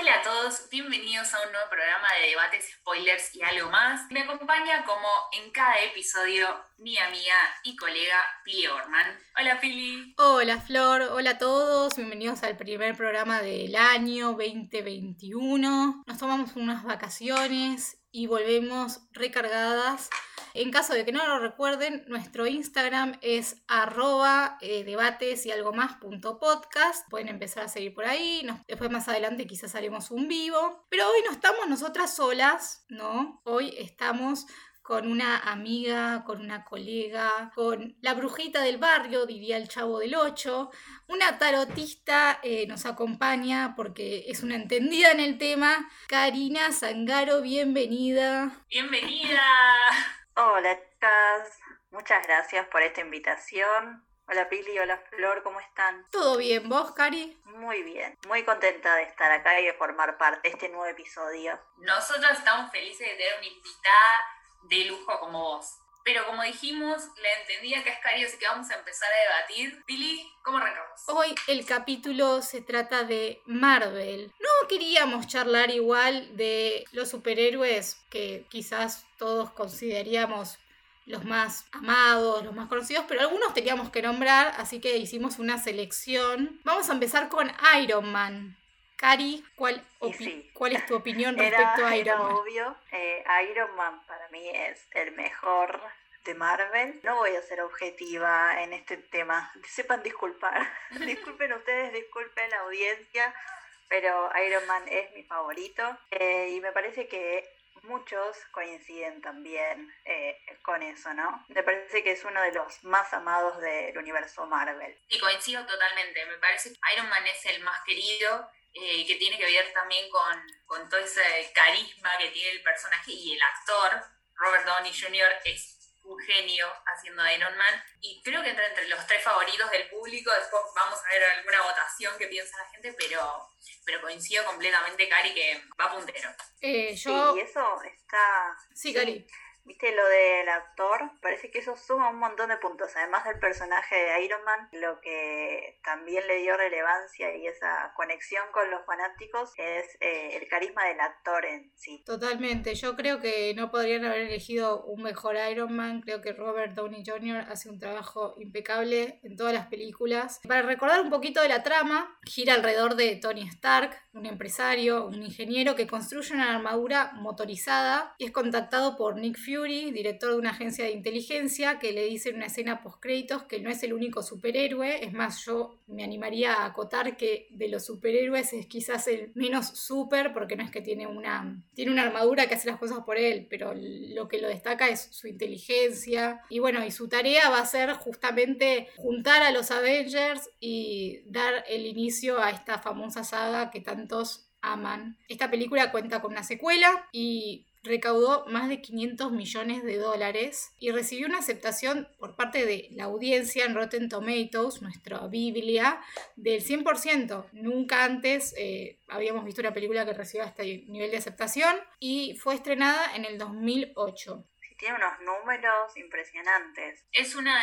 Hola a todos, bienvenidos a un nuevo programa de debates, spoilers y algo más. Me acompaña como en cada episodio mi amiga y colega Pili Orman. Hola Pili. Hola Flor, hola a todos, bienvenidos al primer programa del año 2021. Nos tomamos unas vacaciones y volvemos recargadas en caso de que no lo recuerden, nuestro Instagram es arroba eh, debates y algo más. Pueden empezar a seguir por ahí. después más adelante quizás haremos un vivo. Pero hoy no estamos nosotras solas, ¿no? Hoy estamos con una amiga, con una colega, con la brujita del barrio, diría el chavo del 8. Una tarotista eh, nos acompaña porque es una entendida en el tema. Karina Zangaro, bienvenida. Bienvenida. Hola chicas, muchas gracias por esta invitación. Hola Pili, hola Flor, ¿cómo están? Todo bien, ¿vos, Cari? Muy bien, muy contenta de estar acá y de formar parte de este nuevo episodio. Nosotros estamos felices de tener una invitada de lujo como vos. Pero como dijimos, la entendía que es Cari, así que vamos a empezar a debatir. Pili, ¿cómo arrancamos? Hoy el capítulo se trata de Marvel. No queríamos charlar igual de los superhéroes que quizás todos consideraríamos los más amados, los más conocidos, pero algunos teníamos que nombrar, así que hicimos una selección. Vamos a empezar con Iron Man. Cari, ¿cuál, ¿cuál es tu opinión respecto a Iron Man? obvio, eh, Iron Man para mí es el mejor de Marvel. No voy a ser objetiva en este tema. Sepan disculpar. disculpen ustedes, disculpen la audiencia, pero Iron Man es mi favorito. Eh, y me parece que muchos coinciden también eh, con eso, ¿no? Me parece que es uno de los más amados del universo Marvel. Y coincido totalmente, me parece que Iron Man es el más querido, eh, que tiene que ver también con, con todo ese carisma que tiene el personaje y el actor. Robert Downey Jr. es un genio haciendo Iron Man y creo que entra entre los tres favoritos del público, después vamos a ver alguna votación que piensa la gente, pero, pero coincido completamente, Cari, que va puntero. Eh, yo... Sí, eso está... Sí, Cari. Viste lo del actor, parece que eso suma un montón de puntos, además del personaje de Iron Man, lo que también le dio relevancia y esa conexión con los fanáticos es eh, el carisma del actor en sí. Totalmente, yo creo que no podrían haber elegido un mejor Iron Man, creo que Robert Downey Jr. hace un trabajo impecable en todas las películas. Para recordar un poquito de la trama, gira alrededor de Tony Stark, un empresario, un ingeniero que construye una armadura motorizada y es contactado por Nick Fury director de una agencia de inteligencia, que le dice en una escena post-créditos que no es el único superhéroe. Es más, yo me animaría a acotar que de los superhéroes es quizás el menos super, porque no es que tiene una, tiene una armadura que hace las cosas por él, pero lo que lo destaca es su inteligencia. Y bueno, y su tarea va a ser justamente juntar a los Avengers y dar el inicio a esta famosa saga que tantos aman. Esta película cuenta con una secuela y recaudó más de 500 millones de dólares y recibió una aceptación por parte de la audiencia en Rotten Tomatoes, nuestra Biblia, del 100%. Nunca antes eh, habíamos visto una película que recibió este nivel de aceptación y fue estrenada en el 2008. tiene unos números impresionantes. Es una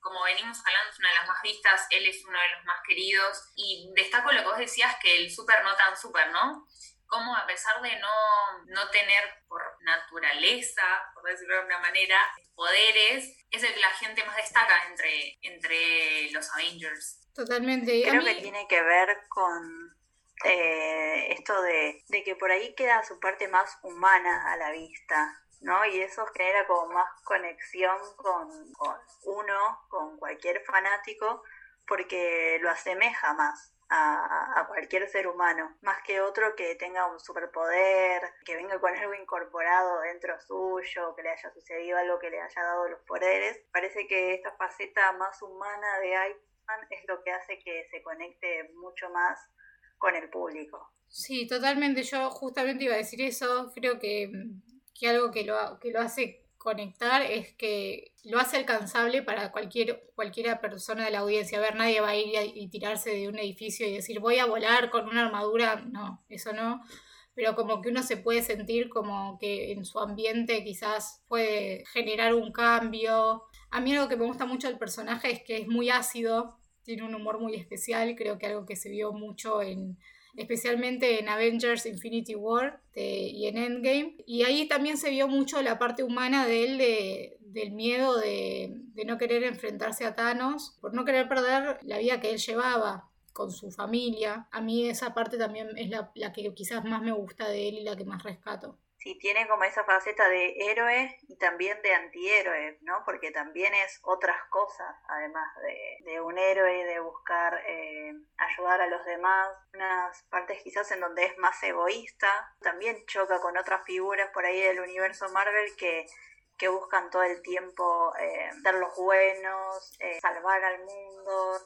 como venimos hablando, es una de las más vistas, él es uno de los más queridos y destaco lo que vos decías que el super no tan super, ¿no? Cómo a pesar de no, tener por naturaleza, por decirlo de alguna manera, poderes, es el que la gente más destaca entre, entre los Avengers. Totalmente. Creo que tiene que ver con eh, esto de, que por ahí queda su parte más humana a la vista. ¿no? Y eso genera como más conexión con, con uno, con cualquier fanático, porque lo asemeja más a, cualquier ser humano, más que otro que tenga un superpoder, que venga con algo incorporado dentro suyo, que le haya sucedido algo que le haya dado los poderes. Parece que esta faceta más humana de Iron Man es lo que hace que se conecte mucho más con el público. Sí, totalmente. Yo justamente iba a decir eso. Creo que, que algo que lo, que lo hace conectar es que lo hace alcanzable para cualquier cualquiera persona de la audiencia. A ver, nadie va a ir y, tirarse de un edificio y decir voy a volar con una armadura. No, eso no. Pero como que uno se puede sentir como que en su ambiente quizás puede generar un cambio. A mí algo que me gusta mucho del personaje es que es muy ácido, tiene un humor muy especial, creo que algo que se vio mucho en, especialmente en Avengers Infinity War y en Endgame. Y ahí también se vio mucho la parte humana de él, de, del miedo de, de no querer enfrentarse a Thanos, por no querer perder la vida que él llevaba con su familia. A mí esa parte también es la, la, que quizás más me gusta de él y la que más rescato. Sí, tiene como esa faceta de héroe y también de antihéroe, ¿no? Porque también es otras cosas, además de, de un héroe, de buscar eh, ayudar a los demás. Unas partes quizás en donde es más egoísta. También choca con otras figuras por ahí del universo Marvel que que buscan todo el tiempo eh, ser los buenos, eh, salvar al mundo,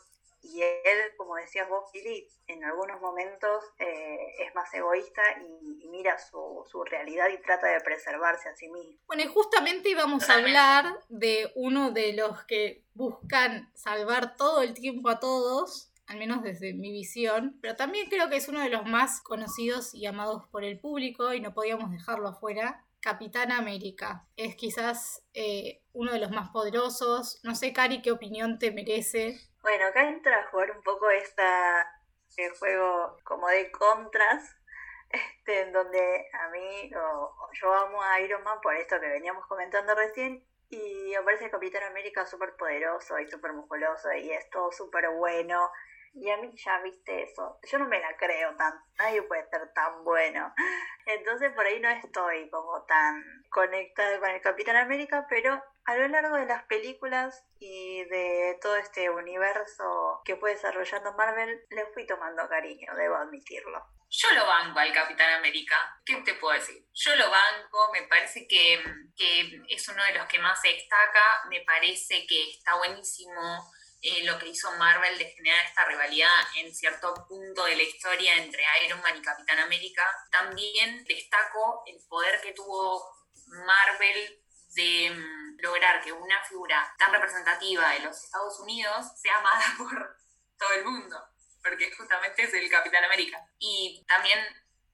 y él, como decías vos, Billy, en algunos momentos eh, es más egoísta y, mira su, su, realidad y trata de preservarse a sí mismo. Bueno, y justamente íbamos a hablar de uno de los que buscan salvar todo el tiempo a todos, al menos desde mi visión, pero también creo que es uno de los más conocidos y amados por el público y no podíamos dejarlo afuera. Capitán América. Es quizás eh, uno de los más poderosos. No sé, Cari, qué opinión te merece bueno, acá entra a jugar un poco esta, el juego como de contras, este, en donde a mí, yo amo a Iron Man por esto que veníamos comentando recién, y aparece el Capitán América súper poderoso y súper musculoso, y es todo súper bueno, y a mí ya viste eso, yo no me la creo tan, nadie puede ser tan bueno. Entonces por ahí no estoy como tan conectada con el Capitán América, pero a lo largo de las películas y de todo este universo que fue desarrollando Marvel, le fui tomando cariño, debo admitirlo. Yo lo banco al Capitán América. ¿Qué te puedo decir? Yo lo banco, me parece que, que es uno de los que más se destaca, me parece que está buenísimo eh, lo que hizo Marvel de generar esta rivalidad en cierto punto de la historia entre Iron Man y Capitán América. También destaco el poder que tuvo Marvel de mm, lograr que una figura tan representativa de los Estados Unidos sea amada por todo el mundo, porque justamente es el Capitán América. Y también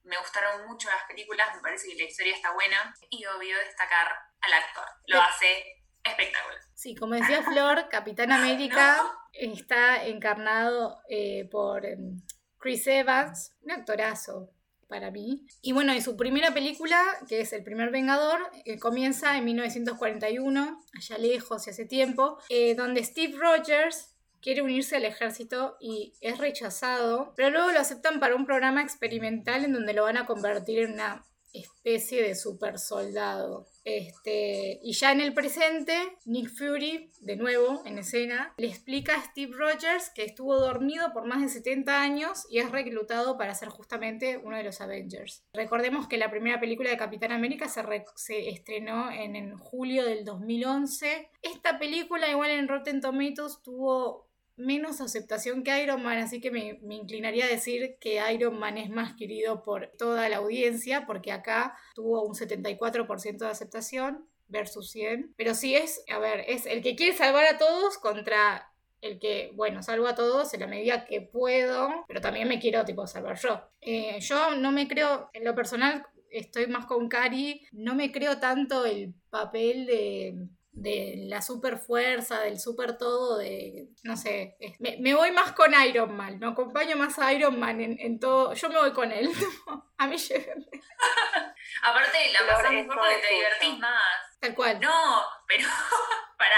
me gustaron mucho las películas, me parece que la historia está buena y obvio destacar al actor, lo hace espectacular. Sí, como decía Flor, Capitán América está encarnado eh, por em, Chris Evans, un actorazo, para mí. Y bueno, en su primera película, que es El primer Vengador, eh, comienza en 1941, allá lejos y hace tiempo, eh, donde Steve Rogers quiere unirse al ejército y es rechazado, pero luego lo aceptan para un programa experimental en donde lo van a convertir en una especie de super soldado. Este, y ya en el presente, Nick Fury, de nuevo en escena, le explica a Steve Rogers que estuvo dormido por más de 70 años y es reclutado para ser justamente uno de los Avengers. Recordemos que la primera película de Capitán América se, se estrenó en, en julio del 2011. Esta película, igual en Rotten Tomatoes, tuvo menos aceptación que Iron Man, así que me, inclinaría a decir que Iron Man es más querido por toda la audiencia, porque acá tuvo un 74% de aceptación versus 100. Pero sí es, a ver, es el que quiere salvar a todos contra el que, bueno, salvo a todos en la medida que puedo, pero también me quiero, tipo, salvar yo. Eh, yo no me creo, en lo personal, estoy más con Cari, no me creo tanto el papel de de la super fuerza, del super todo, de, no sé, me, voy más con Iron Man, me acompaño más a Iron Man en, todo, yo me voy con él, a mí llévenme. Aparte, la pasamos mejor porque te divertís más. Tal cual. No, pero para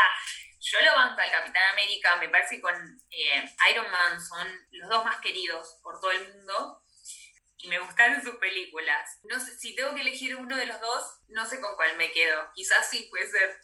yo lo banco al Capitán América, me parece que con eh, Iron Man son los dos más queridos por todo el mundo y me gustaron sus películas. No sé, si tengo que elegir uno de los dos, no sé con cuál me quedo. Quizás sí puede ser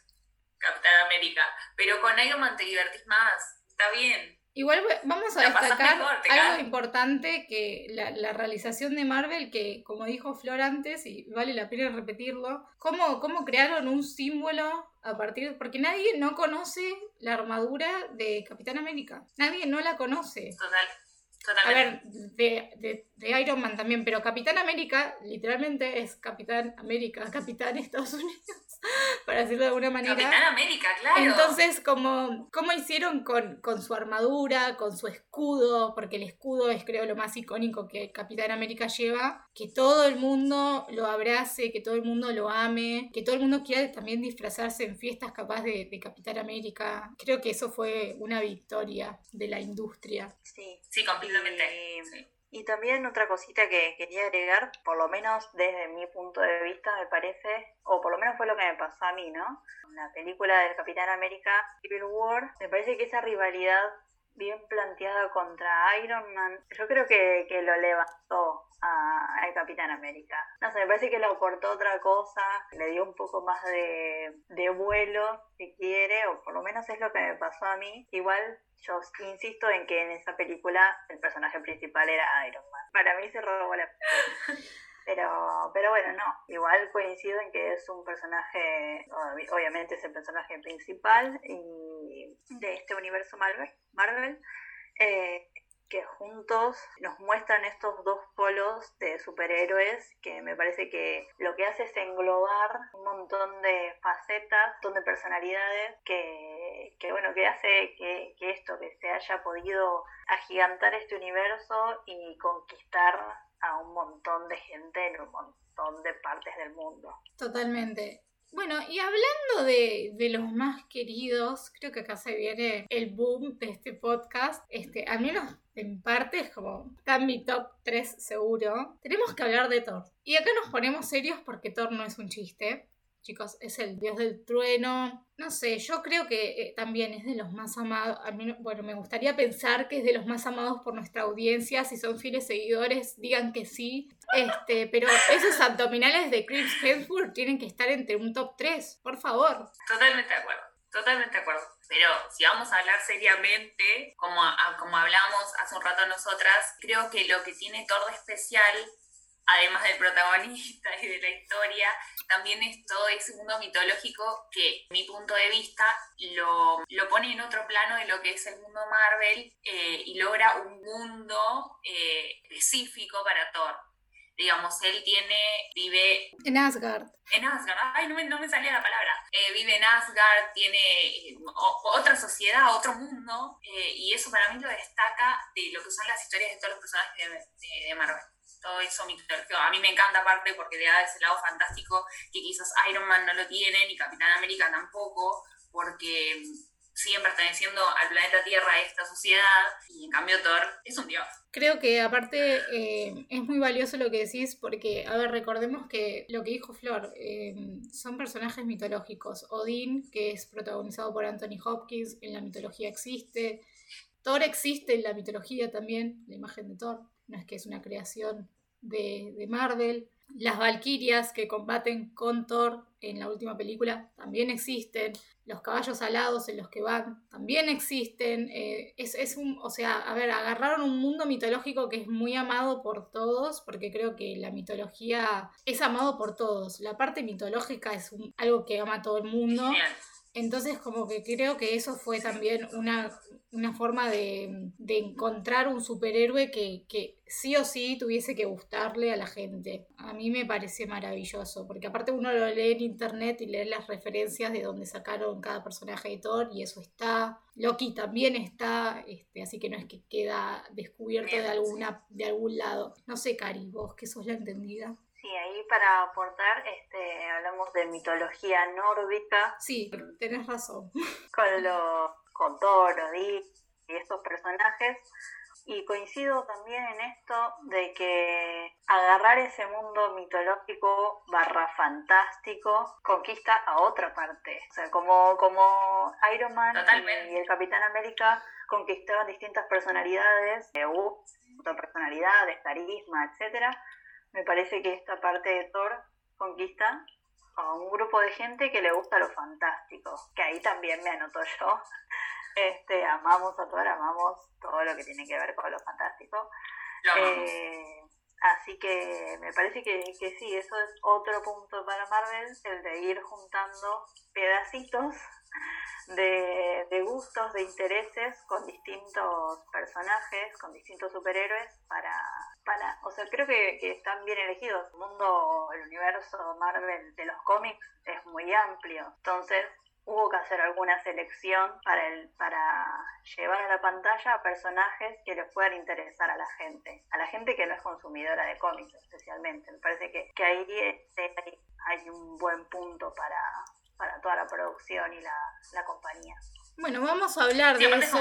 Capitán América. Pero con Iron Man te divertís más. Está bien. Igual vamos a destacar algo importante que la, realización de Marvel, que como dijo Flor antes, y vale la pena repetirlo, cómo, cómo crearon un símbolo a partir, porque nadie no conoce la armadura de Capitán América, nadie no la conoce. Total. A ver, de, de, Iron Man también, pero Capitán América literalmente es Capitán América, Capitán Estados Unidos, para decirlo de alguna manera. Capitán América, claro. Entonces, como, ¿cómo hicieron con, con, su armadura, con su escudo? Porque el escudo es creo lo más icónico que Capitán América lleva, que todo el mundo lo abrace, que todo el mundo lo ame, que todo el mundo quiera también disfrazarse en fiestas capaz de, de Capitán América. Creo que eso fue una victoria de la industria. Sí, sí completamente. Y también otra cosita que quería agregar, por lo menos desde mi punto de vista me parece, o por lo menos fue lo que me pasó a mí, ¿no? La película del Capitán América Civil War, me parece que esa rivalidad bien planteada contra Iron Man, yo creo que, que lo levantó al Capitán América. No sé, me parece que le aportó otra cosa, le dio un poco más de, de vuelo, si quiere, o por lo menos es lo que me pasó a mí. Igual yo insisto en que en esa película el personaje principal era Iron Man. Para mí se robó la Pero, pero bueno, no, igual coincido en que es un personaje, obviamente es el personaje principal y de este universo Marvel, Marvel eh, que juntos nos muestran estos dos polos de superhéroes que me parece que lo que hace es englobar un montón de facetas, un montón de personalidades que, que bueno, que hace que, que esto, que se haya podido agigantar este universo y conquistar a un montón de gente en un montón de partes del mundo. Totalmente. Bueno, y hablando de, de, los más queridos, creo que acá se viene el boom de este podcast. Este, al menos en parte es como está en mi top 3 seguro. Tenemos que hablar de Thor. Y acá nos ponemos serios porque Thor no es un chiste chicos, es el dios del trueno. No sé, yo creo que eh, también es de los más amados. A mí, bueno, me gustaría pensar que es de los más amados por nuestra audiencia. Si son fieles seguidores, digan que sí. Este, pero esos abdominales de Chris Hemsworth tienen que estar entre un top 3, por favor. Totalmente de acuerdo. Totalmente de acuerdo. Pero si vamos a hablar seriamente, como, como hablamos hace un rato nosotras, creo que lo que tiene Thor de especial además del protagonista y de la historia, también es todo ese mundo mitológico que, mi punto de vista, lo, lo pone en otro plano de lo que es el mundo Marvel eh, y logra un mundo eh, específico para Thor. Digamos, él tiene, vive... En Asgard. En Asgard, ay, no me, no me salía la palabra. Eh, vive en Asgard, tiene otra sociedad, otro mundo, y eso para mí lo destaca de lo que son las historias de todos los personajes de, de Marvel todo eso A mí me encanta aparte porque le da ese lado fantástico que quizás Iron Man no lo tiene, ni Capitán América tampoco, porque siguen perteneciendo al planeta Tierra, a esta sociedad, y en cambio Thor es un dios. Creo que aparte eh, es muy valioso lo que decís porque, a ver, recordemos que lo que dijo Flor, eh, son personajes mitológicos. Odín, que es protagonizado por Anthony Hopkins, en la mitología existe. Thor existe en la mitología también, la imagen de Thor no es que es una creación de, Marvel. Las Valkyrias que combaten con Thor en la última película también existen. Los caballos alados en los que van también existen. Eh, es, es, un, o sea, a ver, agarraron un mundo mitológico que es muy amado por todos, porque creo que la mitología es amado por todos. La parte mitológica es algo que ama todo el mundo. Entonces, como que creo que eso fue también una, una forma de, encontrar un superhéroe que, sí o sí tuviese que gustarle a la gente. A mí me parece maravilloso, porque aparte uno lo lee en internet y lee las referencias de donde sacaron cada personaje de Thor y eso está. Loki también está, este, así que no es que queda descubierto de, alguna, de algún lado. No sé, Cari, vos que sos la entendida. Sí, ahí para aportar, este, hablamos de mitología nórdica. Sí, tenés razón. Con lo con Thor, Odín y estos personajes. Y coincido también en esto de que agarrar ese mundo mitológico barra fantástico conquista a otra parte. O sea, como, como Iron Man y el Capitán América conquistaron distintas personalidades, de personalidades, carisma, etcétera, me parece que esta parte de Thor conquista a un grupo de gente que le gusta lo fantástico, que ahí también me anoto yo. Este, amamos a Thor, amamos todo lo que tiene que ver con lo fantástico. Eh, así que me parece que, que sí, eso es otro punto para Marvel, el de ir juntando pedacitos de, gustos, de intereses con distintos personajes, con distintos superhéroes para, para o sea, creo que, están bien elegidos. El mundo, el universo Marvel de los cómics es muy amplio, entonces hubo que hacer alguna selección para, el, para llevar a la pantalla a personajes que les puedan interesar a la gente, a la gente que no es consumidora de cómics especialmente. Me parece que, que ahí hay un buen punto para, para toda la producción y la, la compañía. Bueno, vamos a hablar de eso.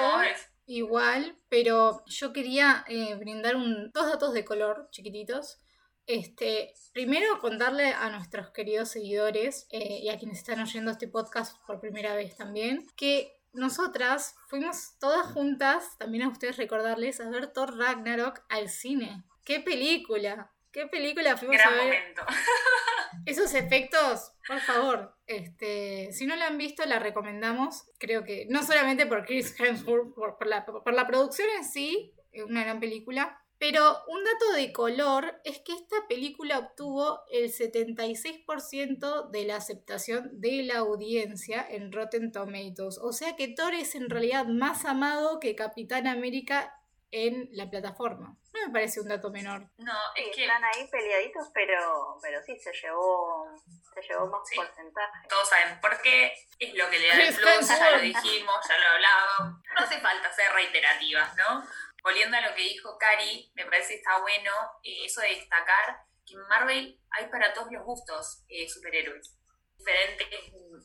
igual, pero yo quería eh, brindar un, dos datos de color chiquititos. Este, primero contarle a nuestros queridos seguidores eh, y a quienes están oyendo este podcast por primera vez también, que nosotras fuimos todas juntas, también a ustedes recordarles, a ver Thor Ragnarok al cine. ¡Qué película! ¿Qué película fuimos a ver? Momento. Esos efectos, por favor, este, si no la han visto, la recomendamos. Creo que no solamente por Chris Hemsworth, por, la, por la producción en sí, es una gran película, pero un dato de color es que esta película obtuvo el 76% de la aceptación de la audiencia en Rotten Tomatoes. O sea que Thor es en realidad más amado que Capitán América en la plataforma. No me parece un dato menor. No, es que están ahí peleaditos, pero, pero sí, se llevó, se llevó más Sí. porcentaje. todos saben por qué, es lo que le da el plus, ya lo dijimos, ya lo hablábamos. No hace falta ser reiterativas, ¿no? Volviendo a lo que dijo Cari, me parece que está bueno eh, eso de destacar que en Marvel hay para todos los gustos eh, superhéroes. Diferentes,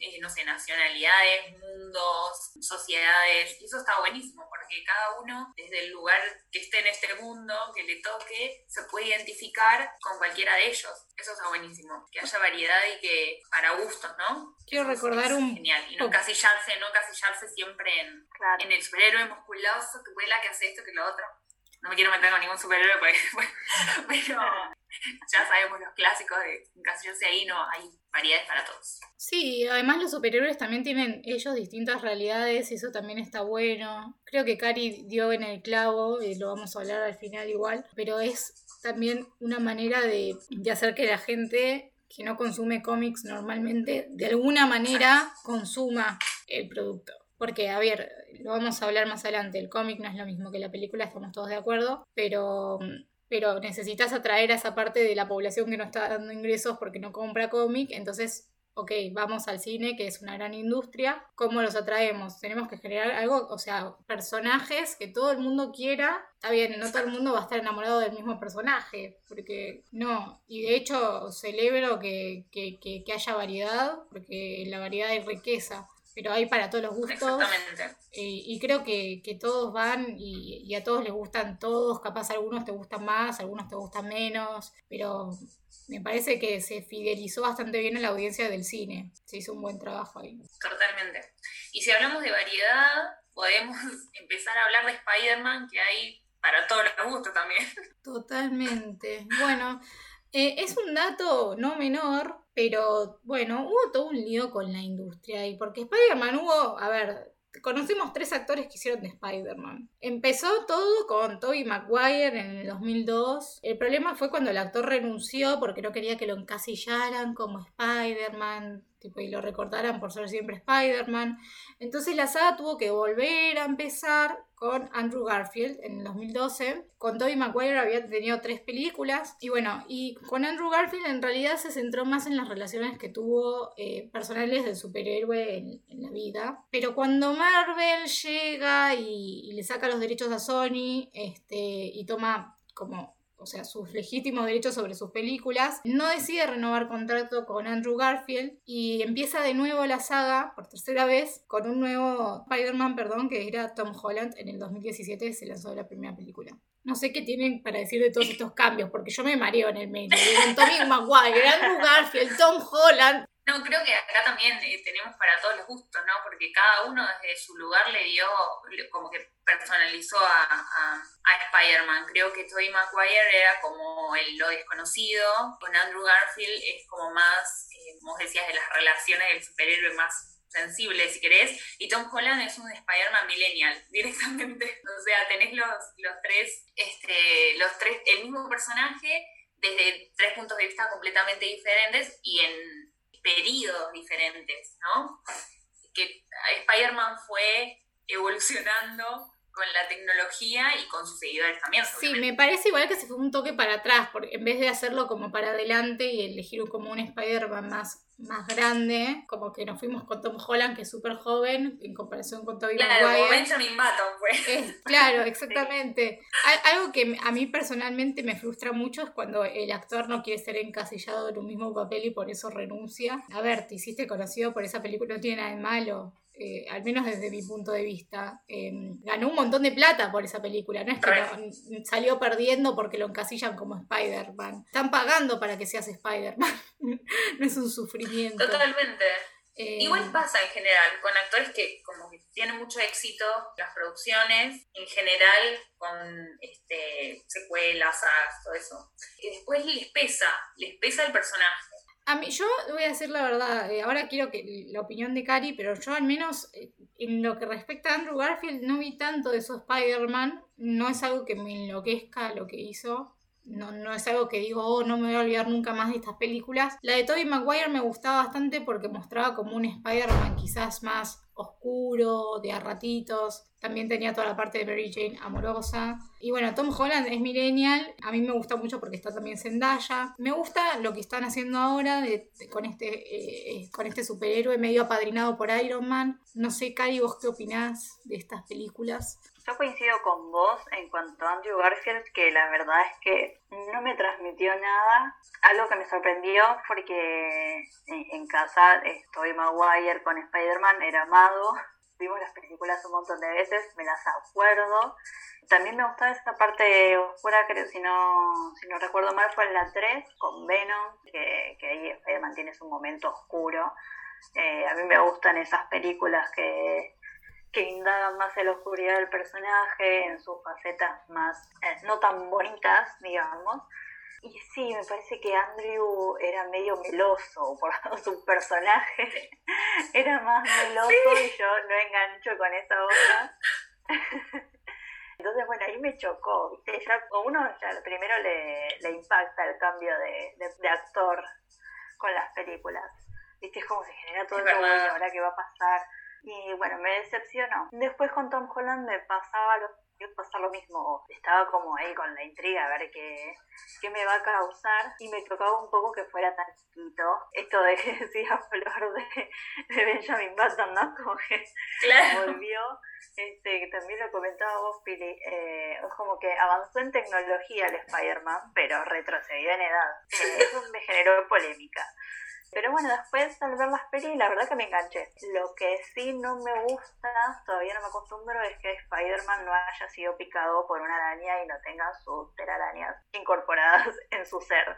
eh, no sé, nacionalidades, mundos, sociedades. Y eso está buenísimo, porque cada uno, desde el lugar que esté en este mundo, que le toque, se puede identificar con cualquiera de ellos. Eso está buenísimo. Que haya variedad y que para gustos, ¿no? Quiero Eso recordar un Genial. Y no encasillarse, no encasillarse siempre en, Claro. en el superhéroe musculoso que vuela, que hace esto, que lo otro. No me quiero meter con ningún superhéroe, porque, pero ya sabemos los clásicos de encasillarse ahí, no, hay variedades para todos. Sí, además los superhéroes también tienen ellos distintas realidades y eso también está bueno. Creo que Cari dio en el clavo, y lo vamos a hablar al final igual, pero es también una manera de, de hacer que la gente que no consume cómics normalmente, de alguna manera consuma el producto. Porque, a ver, lo vamos a hablar más adelante, el cómic no es lo mismo que la película, estamos todos de acuerdo, pero pero necesitas atraer a esa parte de la población que no está dando ingresos porque no compra cómic, entonces, ok, vamos al cine, que es una gran industria, ¿cómo los atraemos? Tenemos que generar algo, o sea, personajes que todo el mundo quiera, está bien, no todo el mundo va a estar enamorado del mismo personaje, porque no, y de hecho celebro que, que, que, que haya variedad, porque la variedad hay riqueza. Pero hay para todos los gustos. Exactamente. Eh, y creo que, que todos van y, y a todos les gustan todos, capaz algunos te gustan más, algunos te gustan menos, pero me parece que se fidelizó bastante bien a la audiencia del cine, se hizo un buen trabajo ahí. Totalmente. Y si hablamos de variedad, podemos empezar a hablar de Spider-Man, que hay para todos los gustos también. Totalmente. Bueno, eh, es un dato no menor, pero bueno, hubo todo un lío con la industria y porque Spider-Man hubo, a ver, conocimos tres actores que hicieron de Spider-Man. Empezó todo con Tobey Maguire en el 2002. El problema fue cuando el actor renunció porque no quería que lo encasillaran como Spider-Man. Tipo, y lo recordaran por ser siempre Spider-Man. Entonces la saga tuvo que volver a empezar con Andrew Garfield en el 2012. Con Tobey Maguire había tenido tres películas. Y bueno, y con Andrew Garfield en realidad se centró más en las relaciones que tuvo eh, personales del superhéroe en, la vida. Pero cuando Marvel llega y, y le saca los derechos a Sony este, y toma como o sea, sus legítimos derechos sobre sus películas, no decide renovar contrato con Andrew Garfield y empieza de nuevo la saga, por tercera vez, con un nuevo Spider-Man, perdón, que era Tom Holland. En el 2017 se lanzó la primera película. No sé qué tienen para decir de todos estos cambios, porque yo me mareo en el medio. Tommy Maguire, Andrew Garfield, Tom Holland. No, creo que acá también eh, tenemos para todos los gustos, ¿no? Porque cada uno desde su lugar le dio, como que personalizó a, a, a Spider-Man. Creo que Tobey Maguire era como el, lo desconocido, con Andrew Garfield es como más, eh, como decías, de las relaciones del superhéroe más sensible, si querés, y Tom Holland es un Spider-Man millennial, directamente. O sea, tenés los, los tres, este, los tres, el mismo personaje desde tres puntos de vista completamente diferentes y en periodos diferentes, ¿no? Que Spider-Man fue evolucionando con la tecnología y con sus seguidores también. Sí, me parece igual que se fue un toque para atrás, porque en vez de hacerlo como para adelante y elegir como un Spider-Man más, más grande, como que nos fuimos con Tom Holland, que es súper joven, en comparación con Tobey claro, Maguire. Como Benjamin Button fue. Es, claro, exactamente. Algo que a mí personalmente me frustra mucho es cuando el actor no quiere ser encasillado en un mismo papel y por eso renuncia. A ver, te hiciste conocido por esa película, no tiene nada de malo eh, al menos desde mi punto de vista. Em, ganó un montón de plata por esa película, no es que salió perdiendo porque lo encasillan como Spider-Man. Están pagando para que seas Spider-Man, no es un sufrimiento. Totalmente. Eh, Igual pasa en general, con actores que como que tienen mucho éxito, las producciones, en general con este, secuelas, todo eso. Y después les pesa, les pesa el personaje. A mí, yo voy a decir la verdad, eh, ahora quiero que la opinión de Cari, pero yo al menos eh, en lo que respecta a Andrew Garfield no vi tanto de su Spider-Man, no es algo que me enloquezca lo que hizo, no, no es algo que digo, oh, no me voy a olvidar nunca más de estas películas. La de Tobey Maguire me gustaba bastante porque mostraba como un Spider-Man quizás más oscuro, de a ratitos. También tenía toda la parte de Mary Jane amorosa. Y bueno, Tom Holland es millennial. A mí me gusta mucho porque está también Zendaya. Me gusta lo que están haciendo ahora con, este, eh, con este superhéroe medio apadrinado por Iron Man. No sé, Cari, vos qué opinás de estas películas. Yo coincido con vos en cuanto a Andrew Garfield, que la verdad es que no me transmitió nada. Algo que me sorprendió porque en, casa estoy Maguire con Spider-Man, era amado. Vimos las películas un montón de veces, me las acuerdo. También me gustaba esa parte oscura, creo, si no, si no recuerdo mal, fue en la 3 con Venom, que, que ahí Spider-Man tiene su momento oscuro. Eh, a mí me gustan esas películas que que indagan más en la oscuridad del personaje, en sus facetas más eh, no tan bonitas, digamos. Y sí, me parece que Andrew era medio meloso por su personaje. era más meloso y yo no engancho con esa onda. Entonces, bueno, ahí me chocó, ¿viste? Ya, uno ya primero le, le impacta el cambio de, de, actor con las películas. ¿Viste? Es como se genera todo el ahora qué va a pasar y bueno, me decepcionó. Después con Tom Holland me pasaba lo, pasar lo mismo. Estaba como ahí con la intriga a ver qué, qué me va a causar y me tocaba un poco que fuera tan chiquito. Esto de que decía Flor de, de Benjamin Button, ¿no? Como que volvió. Este, que también lo comentaba vos, Pili, eh, como que avanzó en tecnología el Spider-Man, pero retrocedió en edad. Eh, eso me generó polémica. Pero bueno, después al ver las pelis, la verdad que me enganché. Lo que sí no me gusta, todavía no me acostumbro, es que Spider-Man no haya sido picado por una araña y no tenga sus telarañas incorporadas en su ser.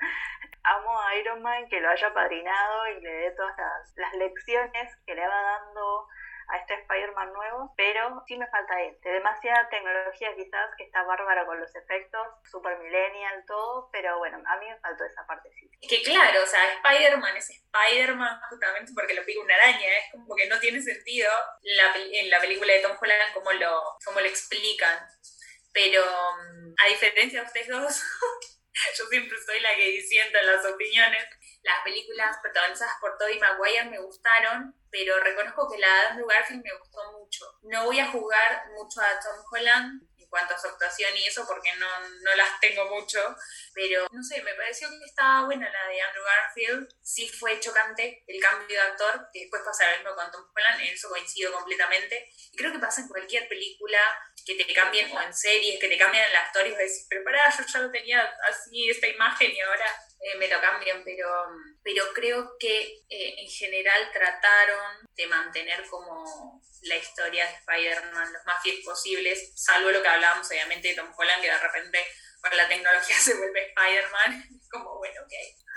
Amo a Iron Man que lo haya padrinado y le dé todas las, las lecciones que le va dando a este Spider-Man nuevo, pero sí me falta este. Demasiada tecnología quizás que está bárbara con los efectos, super millennial, todo, pero bueno, a mí me faltó esa partecita. Es que claro, o sea, Spider-Man es Spider-Man justamente porque lo pica una araña, es como que no tiene sentido en la película de Tom Holland como lo, como lo explican. Pero mm, a diferencia de ustedes dos, yo siempre soy la que disiento las opiniones. Las películas protagonizadas por Tobey Maguire me gustaron, pero reconozco que la de Andrew Garfield me gustó mucho. No voy a jugar mucho a Tom Holland cuanto a su actuación y eso porque no, no las tengo mucho, pero no sé, me pareció que estaba buena la de Andrew Garfield. Sí fue chocante el cambio de actor, que después pasa lo mismo con Tom Holland, en eso coincido completamente. Y creo que pasa en cualquier película que te cambien o en series, que te cambien el actor y vos decís, pero pará, yo ya lo tenía así, esta imagen y ahora eh, me lo cambian, pero, pero creo que eh, en general trataron de mantener como la historia de Spider-Man lo más fiel posibles, salvo lo que hablábamos obviamente de Tom Holland, que de repente para la tecnología se vuelve Spider-Man, como bueno, ok.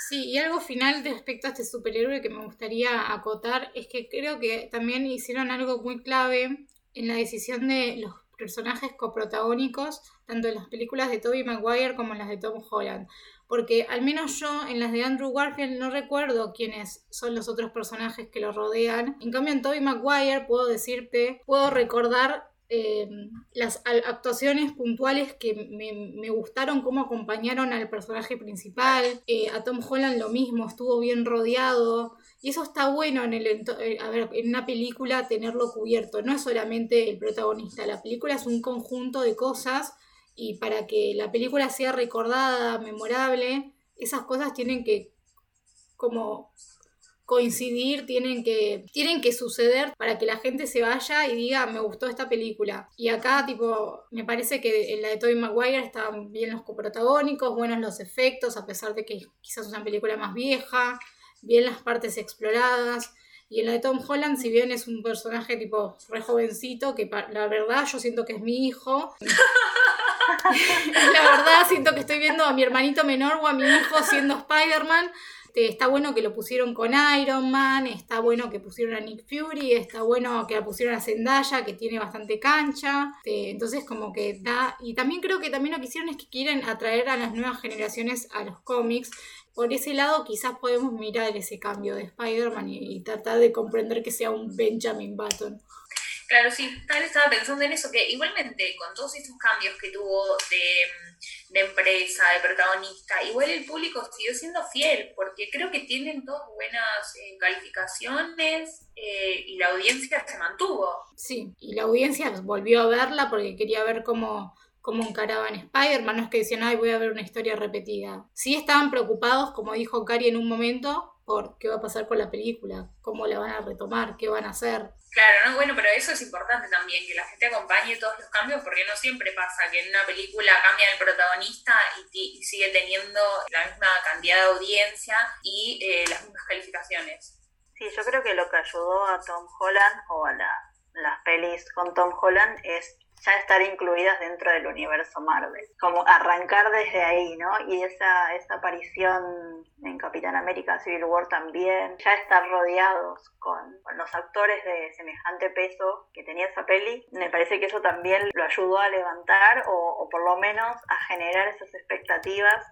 Sí, y algo final respecto a este superhéroe que me gustaría acotar es que creo que también hicieron algo muy clave en la decisión de los personajes coprotagónicos, tanto en las películas de Tobey Maguire como en las de Tom Holland. Porque al menos yo en las de Andrew Garfield no recuerdo quiénes son los otros personajes que lo rodean. En cambio en Tobey Maguire puedo decirte, puedo recordar eh, las actuaciones puntuales que me, gustaron, cómo acompañaron al personaje principal. Eh, a Tom Holland lo mismo, estuvo bien rodeado. Y eso está bueno en, el, eh, a ver, en una película tenerlo cubierto. No es solamente el protagonista, la película es un conjunto de cosas y para que la película sea recordada, memorable, esas cosas tienen que como coincidir, tienen que, tienen que suceder para que la gente se vaya y diga, me gustó esta película. Y acá, tipo, me parece que en la de Tobey Maguire estaban bien los coprotagónicos, buenos los efectos, a pesar de que quizás es una película más vieja bien las partes exploradas. Y en la de Tom Holland, si bien es un personaje tipo re jovencito, que la verdad yo siento que es mi hijo. la verdad siento que estoy viendo a mi hermanito menor o a mi hijo siendo Spider-Man. Está bueno que lo pusieron con Iron Man, está bueno que pusieron a Nick Fury, está bueno que la pusieron a Zendaya, que tiene bastante cancha. Entonces, como que da. Y también creo que también lo que hicieron es que quieren atraer a las nuevas generaciones a los cómics. Por ese lado, quizás podemos mirar ese cambio de Spider-Man y, tratar de comprender que sea un Benjamin Button. Claro, sí, tal estaba pensando en eso, que igualmente con todos estos cambios que tuvo de de empresa, de protagonista. Igual el público siguió siendo fiel, porque creo que tienen dos buenas eh, calificaciones eh, y la audiencia se mantuvo. Sí, y la audiencia volvió a verla porque quería ver cómo, cómo encaraban Spider-Man. No es que decían, ay, voy a ver una historia repetida. Sí estaban preocupados, como dijo Cari en un momento, por qué va a pasar con la película, cómo la van a retomar, qué van a hacer. Claro, ¿no? bueno, pero eso es importante también, que la gente acompañe todos los cambios, porque no siempre pasa que en una película cambia el protagonista y, sigue teniendo la misma cantidad de audiencia y eh, las mismas calificaciones. Sí, yo creo que lo que ayudó a Tom Holland o a las pelis con Tom Holland es ya estar incluidas dentro del universo Marvel, como arrancar desde ahí, ¿no? Y esa, esa aparición en Capitán América Civil War también, ya estar rodeados con, los actores de semejante peso que tenía esa peli, me parece que eso también lo ayudó a levantar o, por lo menos a generar esas expectativas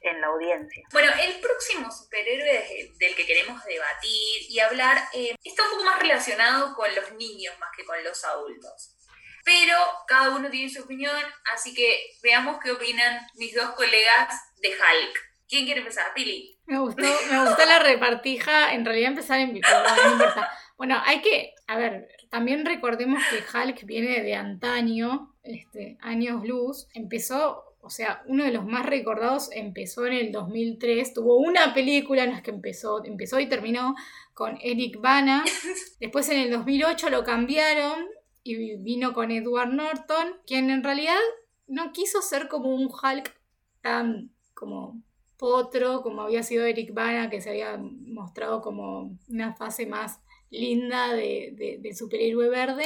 en la audiencia. Bueno, el próximo superhéroe del que queremos debatir y hablar eh, está un poco más relacionado con los niños más que con los adultos pero cada uno tiene su opinión, así que veamos qué opinan mis dos colegas de Hulk. ¿Quién quiere empezar? Pili. Me gustó, me gustó la repartija, en realidad empezar en mi no importa. Bueno, hay que, a ver, también recordemos que Hulk viene de antaño, este, años luz, empezó, o sea, uno de los más recordados empezó en el 2003, tuvo una película en la que empezó, empezó y terminó con Eric Bana, después en el 2008 lo cambiaron y vino con Edward Norton, quien en realidad no quiso ser como un Hulk tan como potro como había sido Eric Bana, que se había mostrado como una fase más linda de, del superhéroe verde,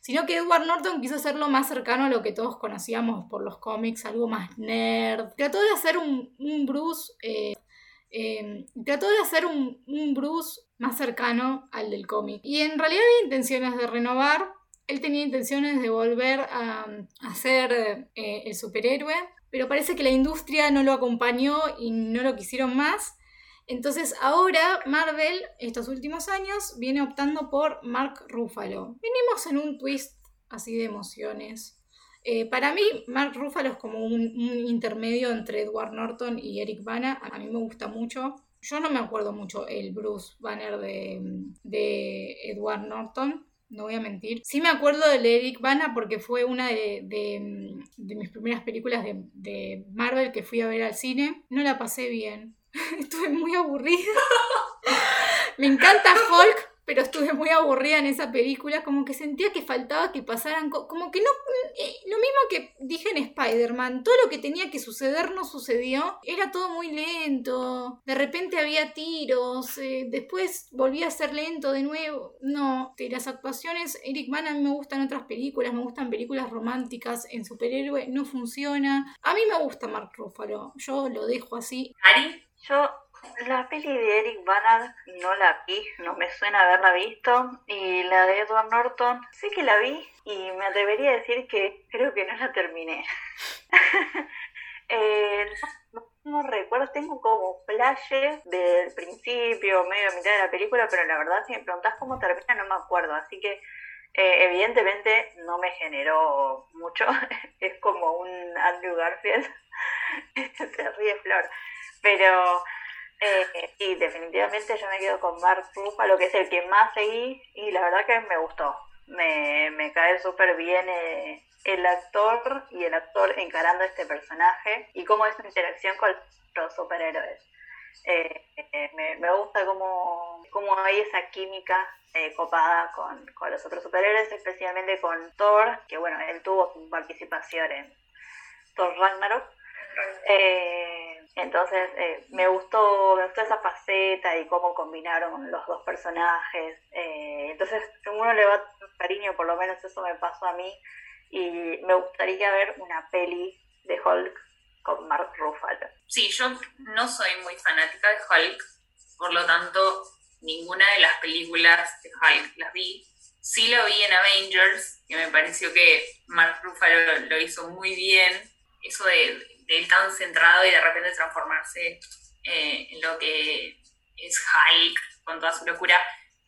sino que Edward Norton quiso hacerlo más cercano a lo que todos conocíamos por los cómics, algo más nerd. Trató de hacer un, Bruce, eh, eh, trató de hacer un, un Bruce más cercano al del cómic. Y en realidad había intenciones de renovar, él tenía intenciones de volver a, ser eh, el superhéroe, pero parece que la industria no lo acompañó y no lo quisieron más. Entonces ahora Marvel, estos últimos años, viene optando por Mark Ruffalo. Venimos en un twist así de emociones. Eh, para mí, Mark Ruffalo es como un, intermedio entre Edward Norton y Eric Bana. A mí me gusta mucho. Yo no me acuerdo mucho el Bruce Banner de, de Edward Norton no voy a mentir. Sí me acuerdo de Eric Bana porque fue una de, mis primeras películas de, de, Marvel que fui a ver al cine. No la pasé bien. Estuve muy aburrida. me encanta Hulk, pero estuve muy aburrida en esa película, como que sentía que faltaba que pasaran, como que no, eh, lo mismo que dije en Spider-Man, todo lo que tenía que suceder no sucedió, era todo muy lento, de repente había tiros, eh, después volvía a ser lento de nuevo, no, las actuaciones, Eric Mann a mí me gustan otras películas, me gustan películas románticas, en superhéroe no funciona, a mí me gusta Mark Ruffalo, yo lo dejo así. ¿Ari? Yo la peli de Eric Bana no la vi, no me suena haberla visto. Y la de Edward Norton sí que la vi y me atrevería a decir que creo que no la terminé. eh, no, recuerdo, tengo como flashes del principio, medio mitad de la película, pero la verdad si me preguntás cómo termina no me acuerdo. Así que eh, evidentemente no me generó mucho. es como un Andrew Garfield. Se ríe Flor. Pero eh, y definitivamente yo me quedo con Mark Ruffalo, que es el que más seguí, y la verdad que me gustó. Me, me cae súper bien eh, el actor y el actor encarando este personaje y cómo es su interacción con los superhéroes. Eh, me, me, gusta cómo, cómo, hay esa química copada con, con, los otros superhéroes, especialmente con Thor, que bueno, él tuvo participación en Thor Ragnarok, Eh, entonces eh, me gustó me gustó esa faceta y cómo combinaron los dos personajes. Eh, entonces uno le va cariño, por lo menos eso me pasó a mí. Y me gustaría ver una peli de Hulk con Mark Ruffalo. Sí, yo no soy muy fanática de Hulk, por lo tanto ninguna de las películas de Hulk las vi. Sí lo vi en Avengers, que me pareció que Mark Ruffalo lo hizo muy bien. Eso de, él tan centrado y de repente transformarse eh, en lo que es Hulk con toda su locura.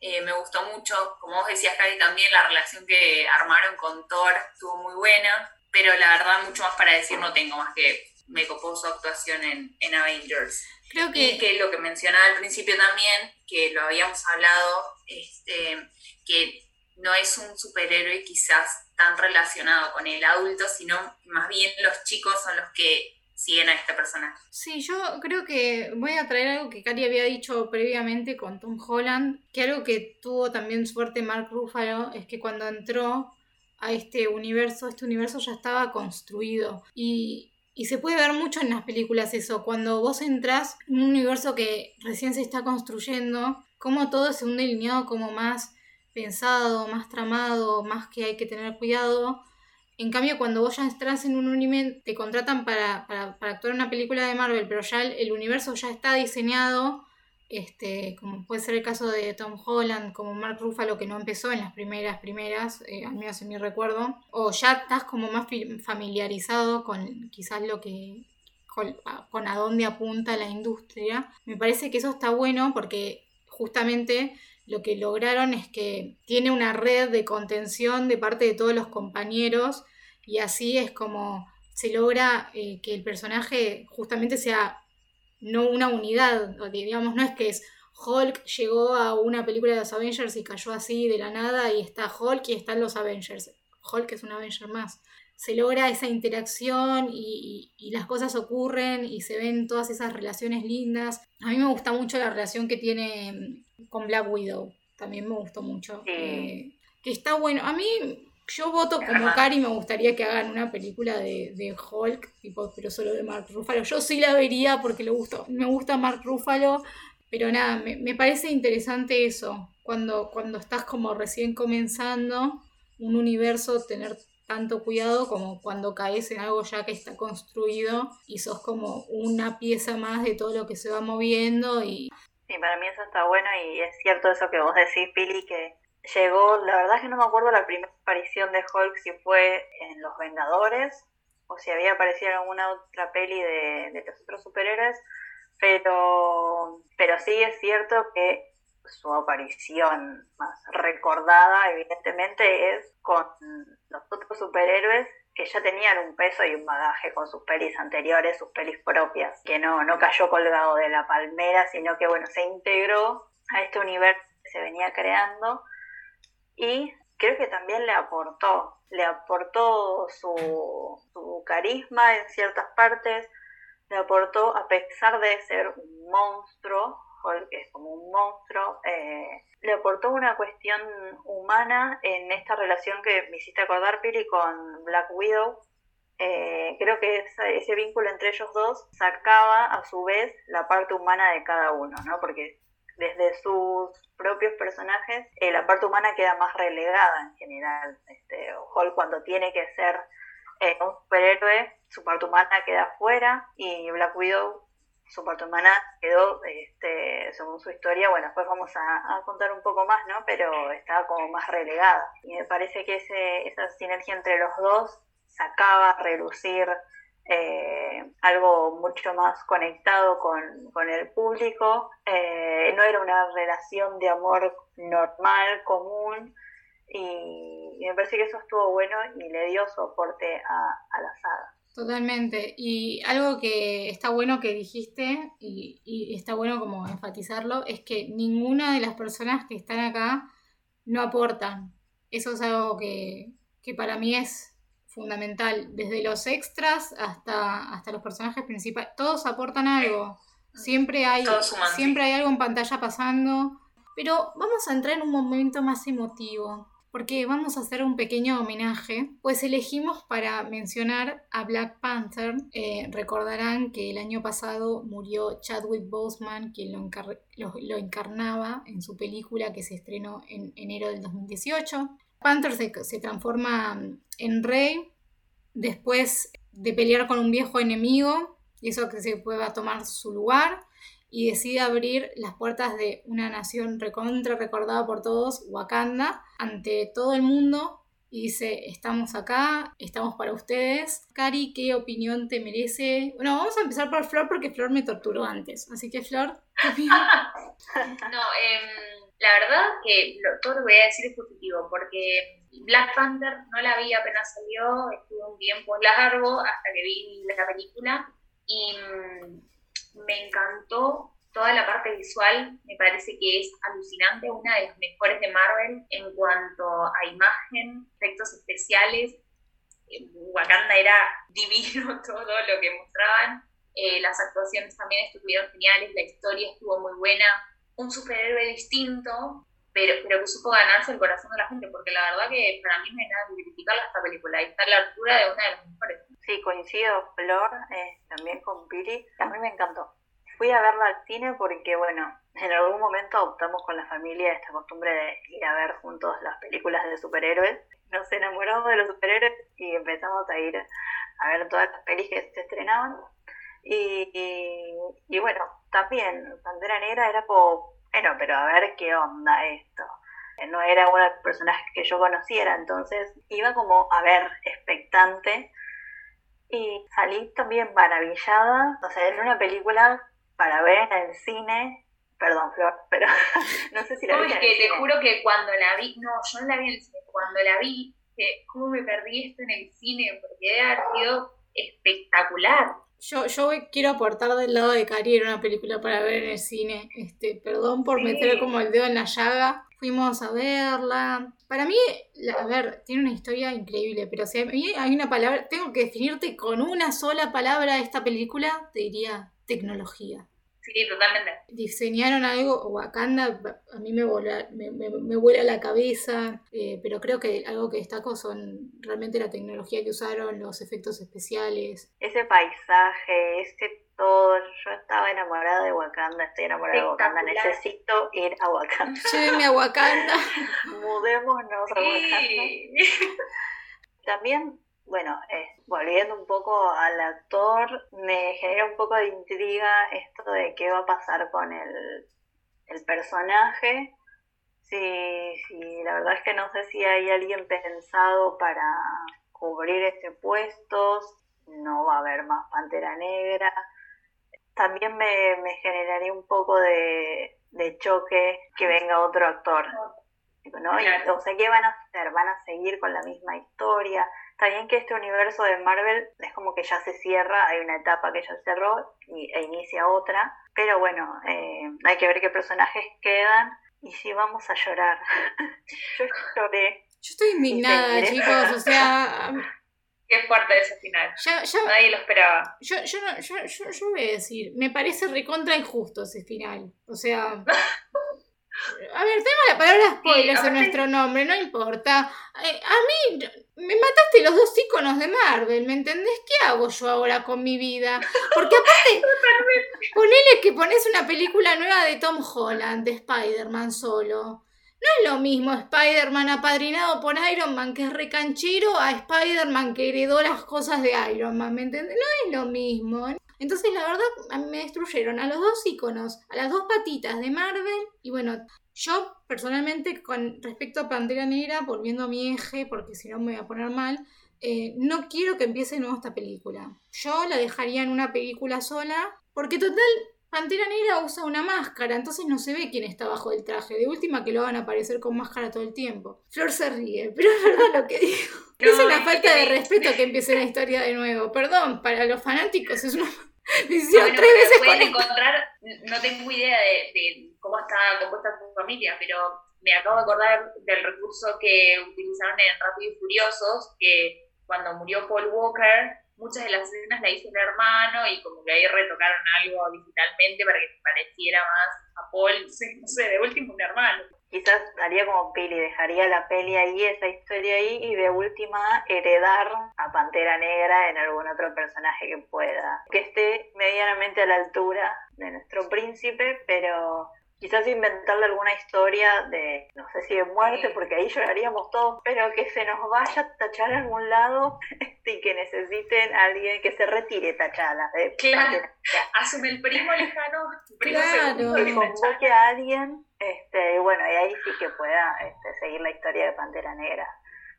Eh, me gustó mucho, como vos decías, Cari, también la relación que armaron con Thor estuvo muy buena, pero la verdad mucho más para decir no tengo, más que me copó su actuación en, en Avengers. Creo que... Y que lo que mencionaba al principio también, que lo habíamos hablado, este, que no es un superhéroe quizás tan relacionado con el adulto, sino más bien los chicos son los que siguen a este personaje. Sí, yo creo que voy a traer algo que Cari había dicho previamente con Tom Holland, que algo que tuvo también suerte Mark Ruffalo es que cuando entró a este universo, este universo ya estaba construido y, y se puede ver mucho en las películas eso, cuando vos entras en un universo que recién se está construyendo, como todo es un delineado como más pensado, más tramado, más que hay que tener cuidado. En cambio, cuando vos ya entras en un universo, te contratan para, para, para, actuar en una película de Marvel, pero ya el, universo ya está diseñado, este, como puede ser el caso de Tom Holland, como Mark Ruffalo, que no empezó en las primeras, primeras, eh, al menos en mi recuerdo, o ya estás como más familiarizado con quizás lo que, con a dónde apunta la industria. Me parece que eso está bueno porque justamente lo que lograron es que tiene una red de contención de parte de todos los compañeros y así es como se logra eh, que el personaje justamente sea no una unidad, digamos, no es que es Hulk llegó a una película de los Avengers y cayó así de la nada y está Hulk y están los Avengers. Hulk es un Avenger más. Se logra esa interacción y, y, las cosas ocurren y se ven todas esas relaciones lindas. A mí me gusta mucho la relación que tiene con Black Widow. También me gustó mucho. Eh, que está bueno. A mí, yo voto como Cari, me gustaría que hagan una película de, de, Hulk, tipo, pero solo de Mark Ruffalo. Yo sí la vería porque le gusto, me gusta Mark Ruffalo, pero nada, me, me parece interesante eso. Cuando, cuando estás como recién comenzando un universo, tener tanto cuidado como cuando caes en algo ya que está construido y sos como una pieza más de todo lo que se va moviendo y Sí, para mí eso está bueno y es cierto eso que vos decís, Pili, que llegó, la verdad es que no me acuerdo la primera aparición de Hulk si fue en Los Vengadores o si había aparecido en alguna otra peli de, de los otros superhéroes, pero, pero sí es cierto que su aparición más recordada evidentemente es con los otros superhéroes que ya tenían un peso y un bagaje con sus pelis anteriores, sus pelis propias, que no, no cayó colgado de la palmera, sino que bueno, se integró a este universo que se venía creando y creo que también le aportó, le aportó su, su carisma en ciertas partes, le aportó, a pesar de ser un monstruo, que es como un monstruo, eh, le aportó una cuestión humana en esta relación que me hiciste acordar, Pili, con Black Widow. Eh, creo que ese, vínculo entre ellos dos sacaba a su vez la parte humana de cada uno, ¿no? Porque desde sus propios personajes eh, la parte humana queda más relegada en general. Este, Hulk cuando tiene que ser un superhéroe, su parte humana queda fuera y Black Widow su parte humana quedó, este, según su historia, bueno, después vamos a, contar un poco más, ¿no? Pero estaba como más relegada. Y me parece que ese, esa sinergia entre los dos sacaba a relucir eh, algo mucho más conectado con, con el público. Eh, no era una relación de amor normal, común, y, me parece que eso estuvo bueno y le dio soporte a, a la saga. Totalmente. Y algo que está bueno que dijiste, y, está bueno como enfatizarlo, es que ninguna de las personas que están acá no aportan. Eso es algo que, para mí es fundamental. Desde los extras hasta, hasta los personajes principales, todos aportan algo. Siempre hay, siempre hay algo en pantalla pasando. Pero vamos a entrar en un momento más emotivo. Porque vamos a hacer un pequeño homenaje, pues elegimos para mencionar a Black Panther. Eh, recordarán que el año pasado murió Chadwick Boseman, quien lo, encarnaba en su película que se estrenó en enero del 2018. Panther se, se transforma en rey después de pelear con un viejo enemigo y eso que se pueda tomar su lugar y decide abrir las puertas de una nación recontra recordada por todos, Wakanda, ante todo el mundo y dice, estamos acá, estamos para ustedes. Cari, ¿qué opinión te merece? Bueno, vamos a empezar por Flor porque Flor me torturó antes, así que Flor, ¿qué opinión? no, em, la verdad que todo lo que voy a decir es positivo porque Black Panther no la vi apenas salió, estuvo un tiempo largo hasta que vi la película y mm, me encantó toda la parte visual, me parece que es alucinante, una de las mejores de Marvel en cuanto a imagen, efectos especiales. Eh, Wakanda era divino todo lo que mostraban, eh, las actuaciones también estuvieron geniales, la historia estuvo muy buena, un superhéroe distinto, pero, pero que supo ganarse el corazón de la gente, porque la verdad que para mí no hay nada que criticar esta película, está a la altura de una de las mejores. Sí, coincido, Flor, eh, también con Billy, a mí me encantó. Fui a verla al cine porque, bueno, en algún momento adoptamos con la familia esta costumbre de ir a ver juntos las películas de superhéroes. Nos enamoramos de los superhéroes y empezamos a ir a ver todas las pelis que se estrenaban. Y, y, bueno, también Pantera Negra era como, bueno, pero a ver qué onda esto. No era uno de los personajes que yo conociera, entonces iba como a ver, expectante. Y salí también maravillada. O sea, era una película para ver en el cine. Perdón, Flor, pero no sé si la vi. que te juro que cuando la vi, no, yo no la vi en el cine, cuando la vi, que cómo me perdí esto en el cine, porque debe haber sido espectacular. Yo, yo quiero aportar del lado de Cari, era una película para ver en el cine. Este, perdón por meter como el dedo en la llaga. Fuimos a verla. Para mí, a ver, tiene una historia increíble, pero si a mí hay una palabra, tengo que definirte con una sola palabra esta película, te diría tecnología. Sí, totalmente. Diseñaron algo, Wakanda a mí me vuela, me, me, vuela la cabeza, eh, pero creo que algo que destaco son realmente la tecnología que usaron, los efectos especiales. Ese paisaje, ese todo, yo estaba enamorada de Wakanda, estoy enamorada de Wakanda, necesito ir a Wakanda. Llévenme a Wakanda. Mudémonos a Wakanda. También bueno, eh, volviendo un poco al actor, me genera un poco de intriga esto de qué va a pasar con el, personaje. Sí, sí, la verdad es que no sé si hay alguien pensado para cubrir ese puesto, no va a haber más Pantera Negra. También me, me generaría un poco de, de choque que venga otro actor. ¿no? o sea, ¿qué van a hacer? ¿Van a seguir con la misma historia? Está bien que este universo de Marvel es como que ya se cierra, hay una etapa que ya cerró y, e inicia otra, pero bueno, eh, hay que ver qué personajes quedan y si vamos a llorar. Yo lloré. Yo estoy indignada, chicos, o sea... Qué fuerte ese final. Nadie lo esperaba. Yo, yo, yo, yo, yo voy a decir, me parece recontra injusto ese final. O sea, A ver, tenemos la palabra spoilers en nuestro nombre, no importa. Eh, a mí me mataste los dos iconos de Marvel, ¿me entendés? ¿Qué hago yo ahora con mi vida? Porque aparte, ponele que pones una película nueva de Tom Holland, de Spider-Man solo. No es lo mismo Spider-Man apadrinado por Iron Man, que es recanchero, a Spider-Man que heredó las cosas de Iron Man, ¿me entendés? No es lo mismo. Entonces, la verdad, me destruyeron a los dos iconos, a las dos patitas de Marvel. Y bueno, yo personalmente, con respecto a Pantera Negra, volviendo a mi eje, porque si no me voy a poner mal, eh, no quiero que empiece de nuevo esta película. Yo la dejaría en una película sola, porque total, Pantera Negra usa una máscara, entonces no se ve quién está bajo el traje. De última que lo van a aparecer con máscara todo el tiempo. Flor se ríe, pero es verdad lo que digo. es una falta de respeto que empiece la historia de nuevo. Perdón, para los fanáticos es una visión tres veces pueden encontrar, no tengo idea de, cómo está compuesta tu familia, pero me acabo de acordar del recurso que utilizaron en Rápido y Furiosos, que cuando murió Paul Walker, muchas de las escenas la hizo el hermano y como que ahí retocaron algo digitalmente para que pareciera más a Paul, no sé, de último un hermano. Quizás haría como peli, dejaría la peli ahí, esa historia ahí, y de última heredar a Pantera Negra en algún otro personaje que pueda, que esté medianamente a la altura de nuestro príncipe, pero quizás inventarle alguna historia de, no sé si de muerte, porque ahí lloraríamos todos, pero que se nos vaya a tachar a algún lado y que necesiten a alguien que se retire tachala. claro, asume el primo lejano, primo claro. que convoque a alguien, este, y bueno, y ahí sí que pueda este, seguir la historia de Pantera Negra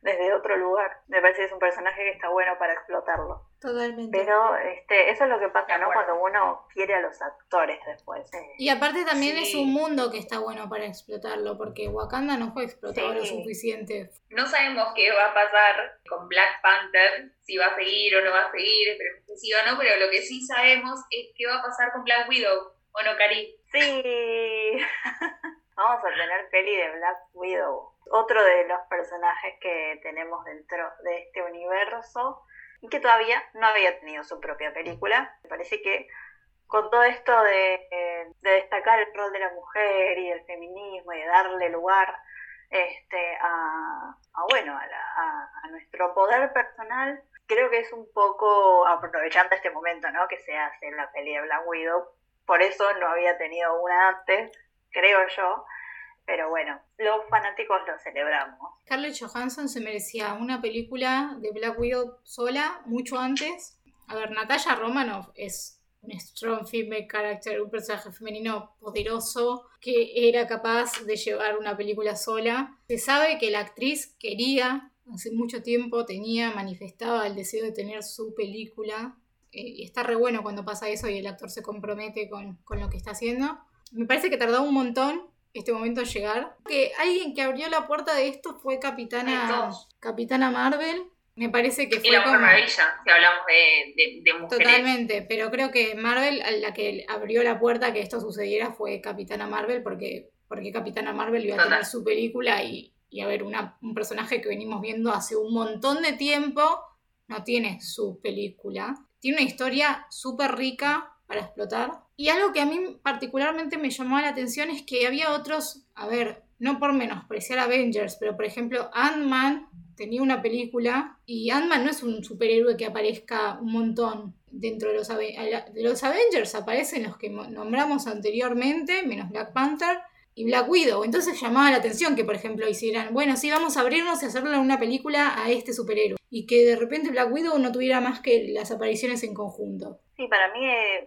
desde otro lugar. Me parece que es un personaje que está bueno para explotarlo. Totalmente. Pero este, eso es lo que pasa, ¿no? Cuando uno quiere a los actores después. Y aparte también es un mundo que está bueno para explotarlo, porque Wakanda no fue explotado lo suficiente. No sabemos qué va a pasar con Black Panther, si va a seguir o no va a seguir, esperemos que sí o no, pero lo que sí sabemos es qué va a pasar con Black Widow, ¿o no, Cari? Sí. Vamos a tener peli de Black Widow otro de los personajes que tenemos dentro de este universo y que todavía no había tenido su propia película. Me parece que con todo esto de, destacar el rol de la mujer y el feminismo y darle lugar este, a, bueno, a, nuestro poder personal, creo que es un poco aprovechando este momento ¿no? que se hace la peli de Black Widow. Por eso no había tenido una antes, creo yo, pero bueno, los fanáticos lo celebramos. Scarlett Johansson se merecía una película de Black Widow sola mucho antes. A ver, Natalia Romanoff es un strong female character, un personaje femenino poderoso que era capaz de llevar una película sola. Se sabe que la actriz quería, hace mucho tiempo tenía, manifestaba el deseo de tener su película. Eh, y está re bueno cuando pasa eso y el actor se compromete con, con lo que está haciendo. Me parece que tardó un montón este momento llegar. Que alguien que abrió la puerta de esto fue Capitana, Capitana Marvel. Me parece que fue. La Mujer Maravilla, si hablamos de, de, mujeres. Totalmente, pero creo que Marvel, la que abrió la puerta a que esto sucediera fue Capitana Marvel, porque, porque Capitana Marvel iba a tener su película y, y a ver, una, un personaje que venimos viendo hace un montón de tiempo no tiene su película. Tiene una historia súper rica para explotar. Y algo que a mí particularmente me llamó la atención es que había otros, a ver, no por menospreciar Avengers, pero por ejemplo, Ant-Man tenía una película y Ant-Man no es un superhéroe que aparezca un montón dentro de los, de los Avengers, aparecen los que nombramos anteriormente, menos Black Panther y Black Widow. Entonces llamaba la atención que, por ejemplo, hicieran, bueno, sí, vamos a abrirnos y hacerle una película a este superhéroe. Y que de repente Black Widow no tuviera más que las apariciones en conjunto. Sí, para mí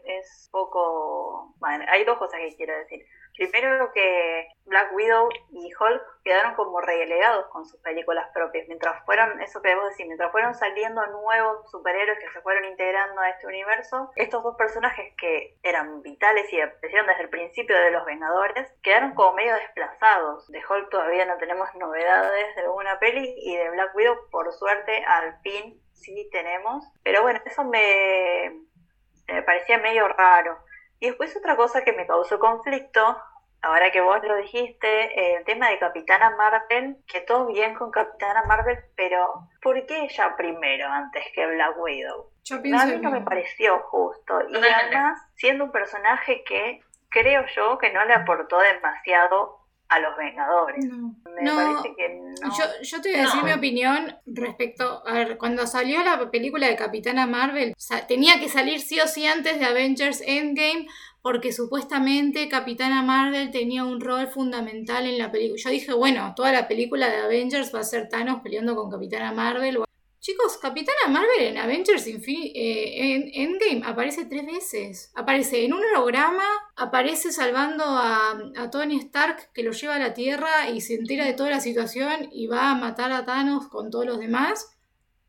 es poco... Bueno, hay dos cosas que quiero decir. Primero que Black Widow y Hulk quedaron como relegados con sus películas propias, mientras fueron, eso que debo decir, mientras fueron saliendo nuevos superhéroes que se fueron integrando a este universo, estos dos personajes que eran vitales y aparecieron desde el principio de los Vengadores, quedaron como medio desplazados. De Hulk todavía no tenemos novedades de alguna peli y de Black Widow, por suerte, al fin sí tenemos. Pero bueno, eso me me parecía medio raro. Y después otra cosa que me causó conflicto, ahora que vos lo dijiste, el tema de Capitana Marvel, que todo bien con Capitana Marvel, pero ¿por qué ella primero antes que Black Widow? a mí no me pareció justo. Y además, siendo un personaje que creo yo que no le aportó demasiado a los Vengadores. No. Me parece que no. Yo, yo te voy a decir mi opinión respecto. A ver, cuando salió la película de Capitana Marvel, tenía que salir sí o sí antes de Avengers Endgame. Porque supuestamente Capitana Marvel tenía un rol fundamental en la película. Yo dije, bueno, toda la película de Avengers va a ser Thanos peleando con Capitana Marvel. Chicos, Capitana Marvel en Avengers eh, en Endgame aparece tres veces. Aparece en un holograma, aparece salvando a, Tony Stark que lo lleva a la Tierra y se entera de toda la situación y va a matar a Thanos con todos los demás.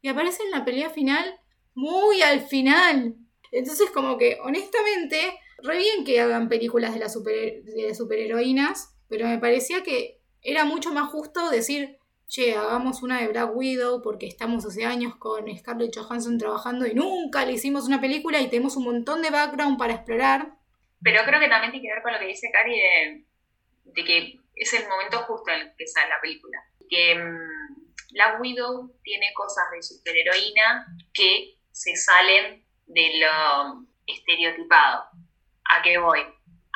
Y aparece en la pelea final, muy al final. Entonces como que honestamente, re bien que hagan películas de las, super, de las superheroínas, pero me parecía que era mucho más justo decir che, hagamos una de Black Widow porque estamos hace años con Scarlett Johansson trabajando y nunca le hicimos una película y tenemos un montón de background para explorar. Pero creo que también tiene que ver con lo que dice Cari de, que es el momento justo en el que sale la película. Que mm, Black Widow tiene cosas de superheroína que se salen de lo estereotipado. ¿A qué voy?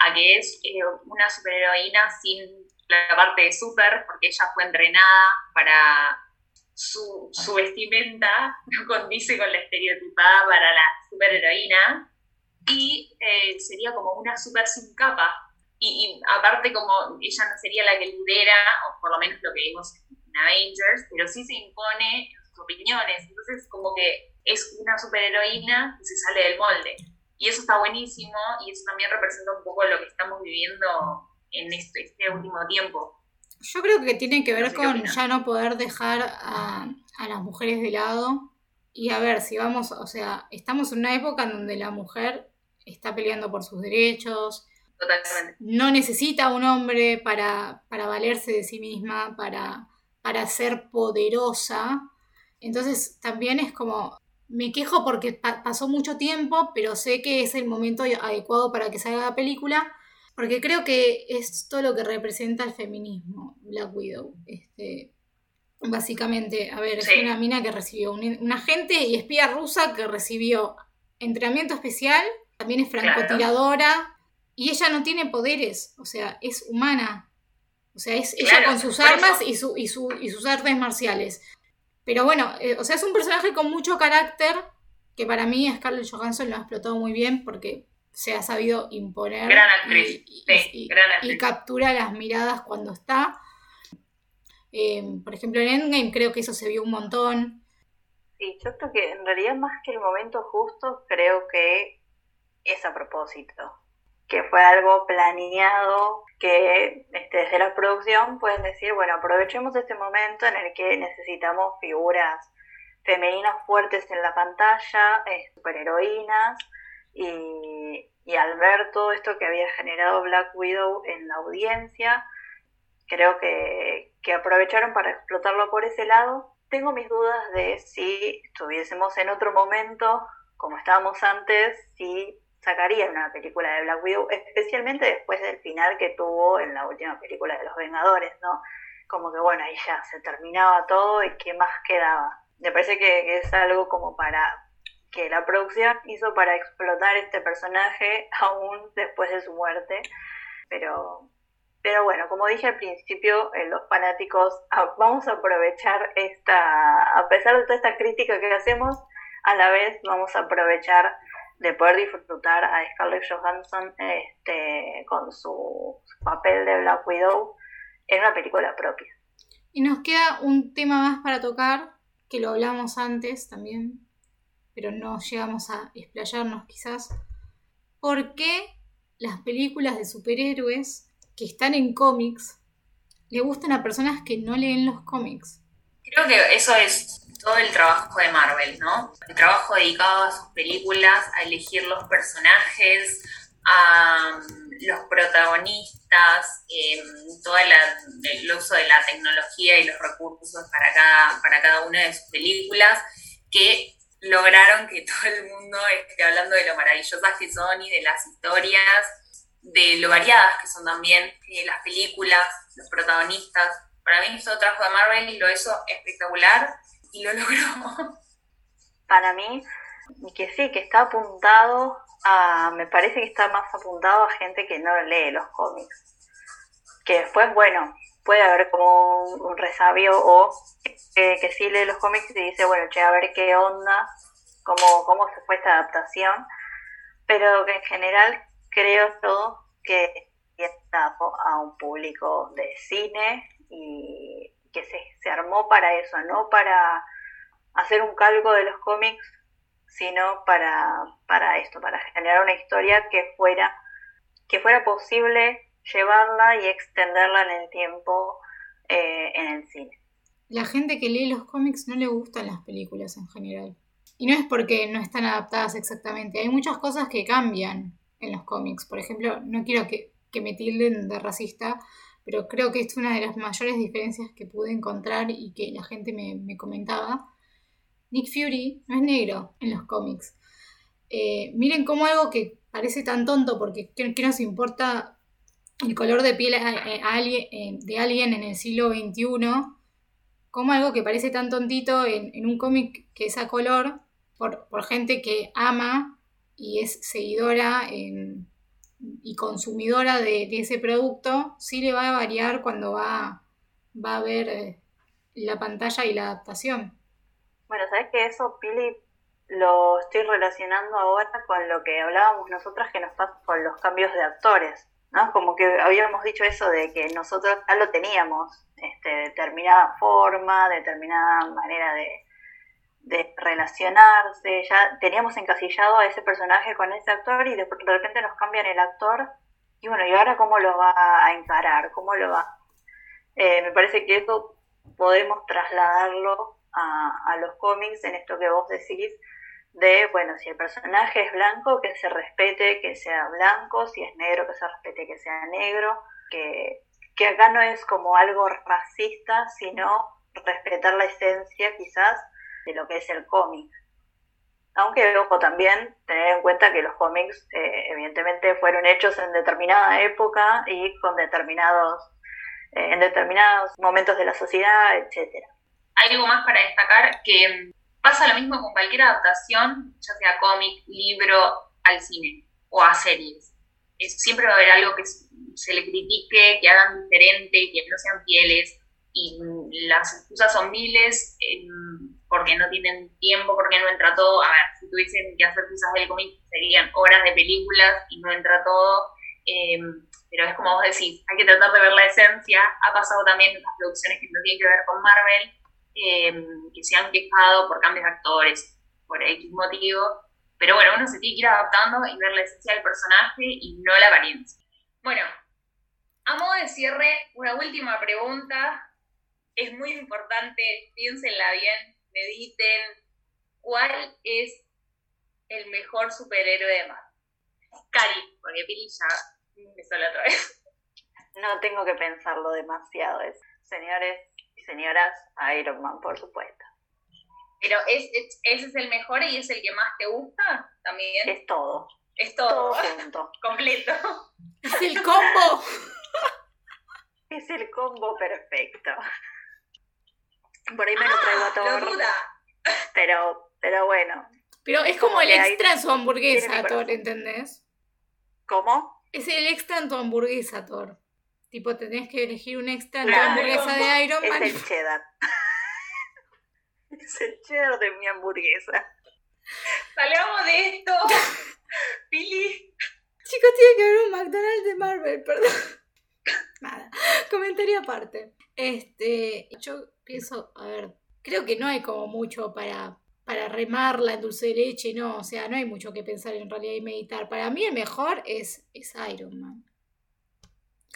A que es eh, una superheroína sin la parte de super, porque ella fue entrenada para su, su vestimenta, no condice con la estereotipada para la superheroína, y eh, sería como una super sin capa. Y, aparte como ella no sería la que lidera, o por lo menos lo que vimos en Avengers, pero sí se impone sus opiniones. Entonces como que es una superheroína que se sale del molde. Y eso está buenísimo y eso también representa un poco lo que estamos viviendo en este, este último tiempo. Yo creo que tiene que ver con ya no poder dejar a, a las mujeres de lado. Y a ver, si vamos, o sea, estamos en una época en donde la mujer está peleando por sus derechos. Totalmente. No necesita un hombre para, para valerse de sí misma, para, para ser poderosa. Entonces también es como, me quejo porque pasó mucho tiempo, pero sé que es el momento adecuado para que salga la película, porque creo que es todo lo que representa el feminismo, Black Widow. Este, básicamente, a ver, es una mina que recibió, un, agente y espía rusa que recibió entrenamiento especial también es francotiradora y ella no tiene poderes, o sea, es humana. O sea, es ella con sus armas y, su, y, su, y, sus artes marciales. Pero bueno, eh, o sea, es un personaje con mucho carácter que para mí Scarlett Johansson lo ha explotado muy bien porque se ha sabido imponer gran actriz. Y, y, captura las miradas cuando está. Eh, por ejemplo, en Endgame creo que eso se vio un montón. Sí, yo creo que en realidad más que el momento justo, creo que es a propósito, que fue algo planeado, que este, desde la producción pueden decir, bueno, aprovechemos este momento en el que necesitamos figuras femeninas fuertes en la pantalla, eh, superheroínas, y, al ver todo esto que había generado Black Widow en la audiencia, creo que, que aprovecharon para explotarlo por ese lado. Tengo mis dudas de si estuviésemos en otro momento, como estábamos antes, si sacaría una película de Black Widow, especialmente después del final que tuvo en la última película de Los Vengadores, ¿no? Como que bueno, ahí ya se terminaba todo y qué más quedaba. Me parece que, es algo como para que la producción hizo para explotar este personaje aún después de su muerte. Pero, pero bueno, como dije al principio, eh, los fanáticos ah, vamos a aprovechar esta, a pesar de toda esta crítica que hacemos, a la vez vamos a aprovechar de poder disfrutar a Scarlett Johansson este, con su papel de Black Widow en una película propia. Y nos queda un tema más para tocar, que lo hablamos antes también, pero no llegamos a explayarnos quizás. ¿Por qué las películas de superhéroes que están en cómics le gustan a personas que no leen los cómics? Creo que eso es todo el trabajo de Marvel, ¿no? El trabajo dedicado a sus películas, a elegir los personajes, a mm, los protagonistas, eh, todo el uso de la tecnología y los recursos para cada, para cada una de sus películas, que lograron que todo el mundo esté hablando de lo maravillosas que son y de las historias, de lo variadas que son también eh, las películas, los protagonistas. Para mí esto trabajo de Marvel y lo hizo espectacular y lo logró. Para mí, que sí, que está apuntado a, me parece que está más apuntado a gente que no lee los cómics. Que después, bueno, puede haber como un, resabio o que sí lee los cómics y dice, bueno, che, a ver qué onda, cómo, cómo se fue esta adaptación, pero que en general creo todo que está a un público de cine y que se, se armó para eso, no para hacer un calco de los cómics, sino para, para esto, para generar una historia que fuera, que fuera posible llevarla y extenderla en el tiempo eh, en el cine. La gente que lee los cómics no le gustan las películas en general. Y no es porque no están adaptadas exactamente. Hay muchas cosas que cambian en los cómics. Por ejemplo, no quiero que, que me tilden de racista, pero creo que es una de las mayores diferencias que pude encontrar y que la gente me, comentaba. Nick Fury no es negro en los cómics. Eh, miren cómo algo que parece tan tonto, porque ¿qué, nos importa el color de piel eh, de alguien en el siglo XXI? Como algo que parece tan tontito en, un cómic que es a color, por, gente que ama y es seguidora en, y consumidora de, ese producto, sí le va a variar cuando va, va a ver eh, la pantalla y la adaptación. Bueno, sabes que eso, Pili, lo estoy relacionando ahora con lo que hablábamos nosotras que nos pasa con los cambios de actores, Como que habíamos dicho eso de que nosotros ya lo teníamos, este, determinada forma, determinada manera de, relacionarse, ya teníamos encasillado a ese personaje con ese actor y de, repente nos cambian el actor y bueno, ¿y ahora cómo lo va a encarar? ¿Cómo lo va? Eh, me parece que eso podemos trasladarlo a, los cómics en esto que vos decís de, bueno, si el personaje es blanco, que se respete que sea blanco, si es negro, que se respete que sea negro, que, que acá no es como algo racista, sino respetar la esencia quizás de lo que es el cómic. Aunque, ojo, también tener en cuenta que los cómics eh, evidentemente fueron hechos en determinada época y con determinados, eh, en determinados momentos de la sociedad, etcétera. Hay algo más para destacar que pasa lo mismo con cualquier adaptación, ya sea cómic, libro, al cine o a series. siempre va a haber algo que se le critique, que hagan diferente, que no sean fieles, y las excusas son miles, eh, porque no tienen tiempo, porque no entra todo. A ver, si tuviesen que hacer cosas del cómic, serían horas de películas y no entra todo. Eh, pero es como vos decís, hay que tratar de ver la esencia. Ha pasado también en las producciones que no tienen que ver con Marvel, eh, que se han quejado por cambios de actores, por X motivo. Pero bueno, uno se tiene que ir adaptando y ver la esencia del personaje y no la apariencia. Bueno, a modo de cierre, una última pregunta. Es muy importante, piénsenla bien, mediten cuál es el mejor superhéroe de Marvel. Cari, porque Pili ya empezó la otra vez. No tengo que pensarlo demasiado. Es, señores señoras, Iron Man, por supuesto. Pero ¿es, ese es el mejor y es el que más te gusta también. Es todo. Es todo. Todo junto. Completo. Es el combo. es el combo perfecto. Por ahí me lo traigo a ah, Thor. Pero, pero bueno. Pero es como, el extra en su hamburguesa, Thor, ¿entendés? ¿Cómo? Es el extra en tu hamburguesa, Thor. Tipo, tenés que elegir un extra en tu hamburguesa de Iron Man. Es el cheddar. es el cheddar de mi hamburguesa. Salgamos de esto. Pili. Chicos, tiene que haber un McDonald's de Marvel, perdón. Nada. Comentario aparte. Este, yo pienso, a ver, creo que no hay como mucho para, para remarla en dulce de leche, no, o sea, no hay mucho que pensar en realidad y meditar. Para mí el mejor es, es Iron Man.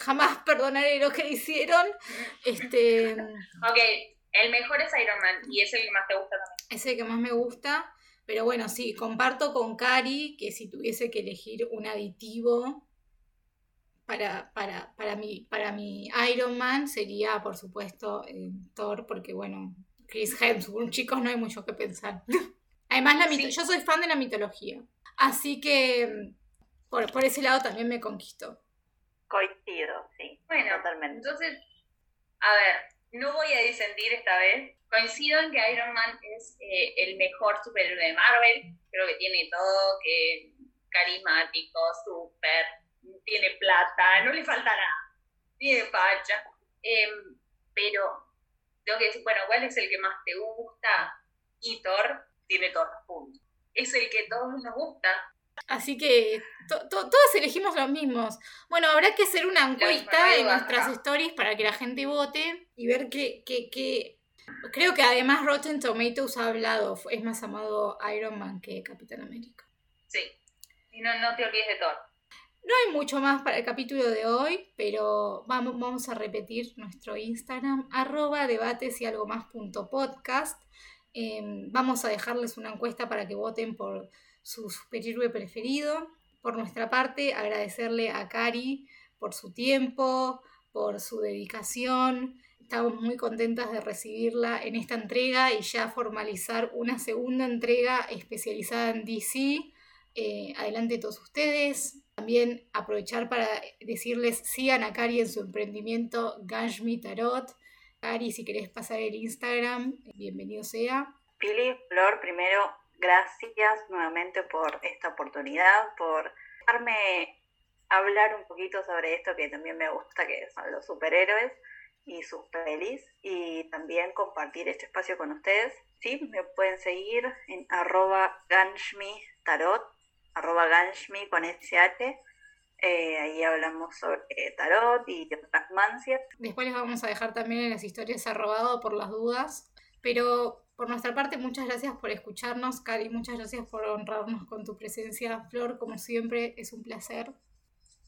Jamás perdonaré lo que hicieron. Este. Ok, el mejor es Iron Man y es el que más te gusta también. Es el que más me gusta. Pero bueno, sí, comparto con Cari que si tuviese que elegir un aditivo para, para, para, mi, para mi Iron Man sería, por supuesto, eh, Thor, porque bueno, Chris Hemsworth, chicos, no hay mucho que pensar. Además, la yo soy fan de la mitología, así que por, por ese lado también me conquistó. Coincido, sí. Bueno, totalmente. Entonces, a ver, no voy a disentir esta vez. Coincido en que Iron Man es eh, el mejor superhéroe de Marvel. Creo que tiene todo, que carismático, súper, tiene plata, no le falta nada, tiene facha. Em, pero tengo que decir, bueno, ¿cuál es el que más te gusta? Y Thor tiene todos los puntos. Es el que todos nos gusta. Así que todos elegimos los mismos. Bueno, habrá que hacer una encuesta en nuestras stories para que la gente vote y ver qué, qué, Creo que además Rotten Tomatoes ha hablado, es más amado Iron Man que Capitán América. Sí. Y no, no te olvides de Thor. No hay mucho más para el capítulo de hoy, pero vamos, vamos a repetir nuestro Instagram, arroba debates y algo más punto podcast. Em, vamos a dejarles una encuesta para que voten por su superhéroe preferido. Por nuestra parte, agradecerle a Cari por su tiempo, por su dedicación. Estamos muy contentas de recibirla en esta entrega y ya formalizar una segunda entrega especializada en DC. Eh, adelante todos ustedes. También aprovechar para decirles, sigan a Cari en su emprendimiento Ganshmi Tarot. Cari, si querés pasar el Instagram, bienvenido sea. Pili, Flor, primero, gracias nuevamente por esta oportunidad, por dejarme hablar un poquito sobre esto que también me gusta, que son los superhéroes y sus pelis, y también compartir este espacio con ustedes. Sí, me pueden seguir en arroba ganshmi tarot, ganshmi con SH. Eh, ahí hablamos sobre tarot y otras mancias. Después les vamos a dejar también en las historias arrobado por las dudas. Pero por nuestra parte, muchas gracias por escucharnos, Cari. Muchas gracias por honrarnos con tu presencia. Flor, como siempre, es un placer.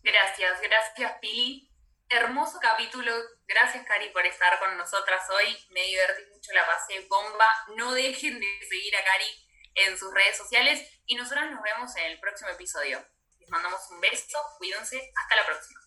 Gracias, gracias, Pili. Hermoso capítulo. Gracias, Cari, por estar con nosotras hoy. Me divertí mucho, la pasé bomba. No dejen de seguir a Cari en sus redes sociales y nosotras nos vemos en el próximo episodio. Les mandamos un beso, cuídense, hasta la próxima.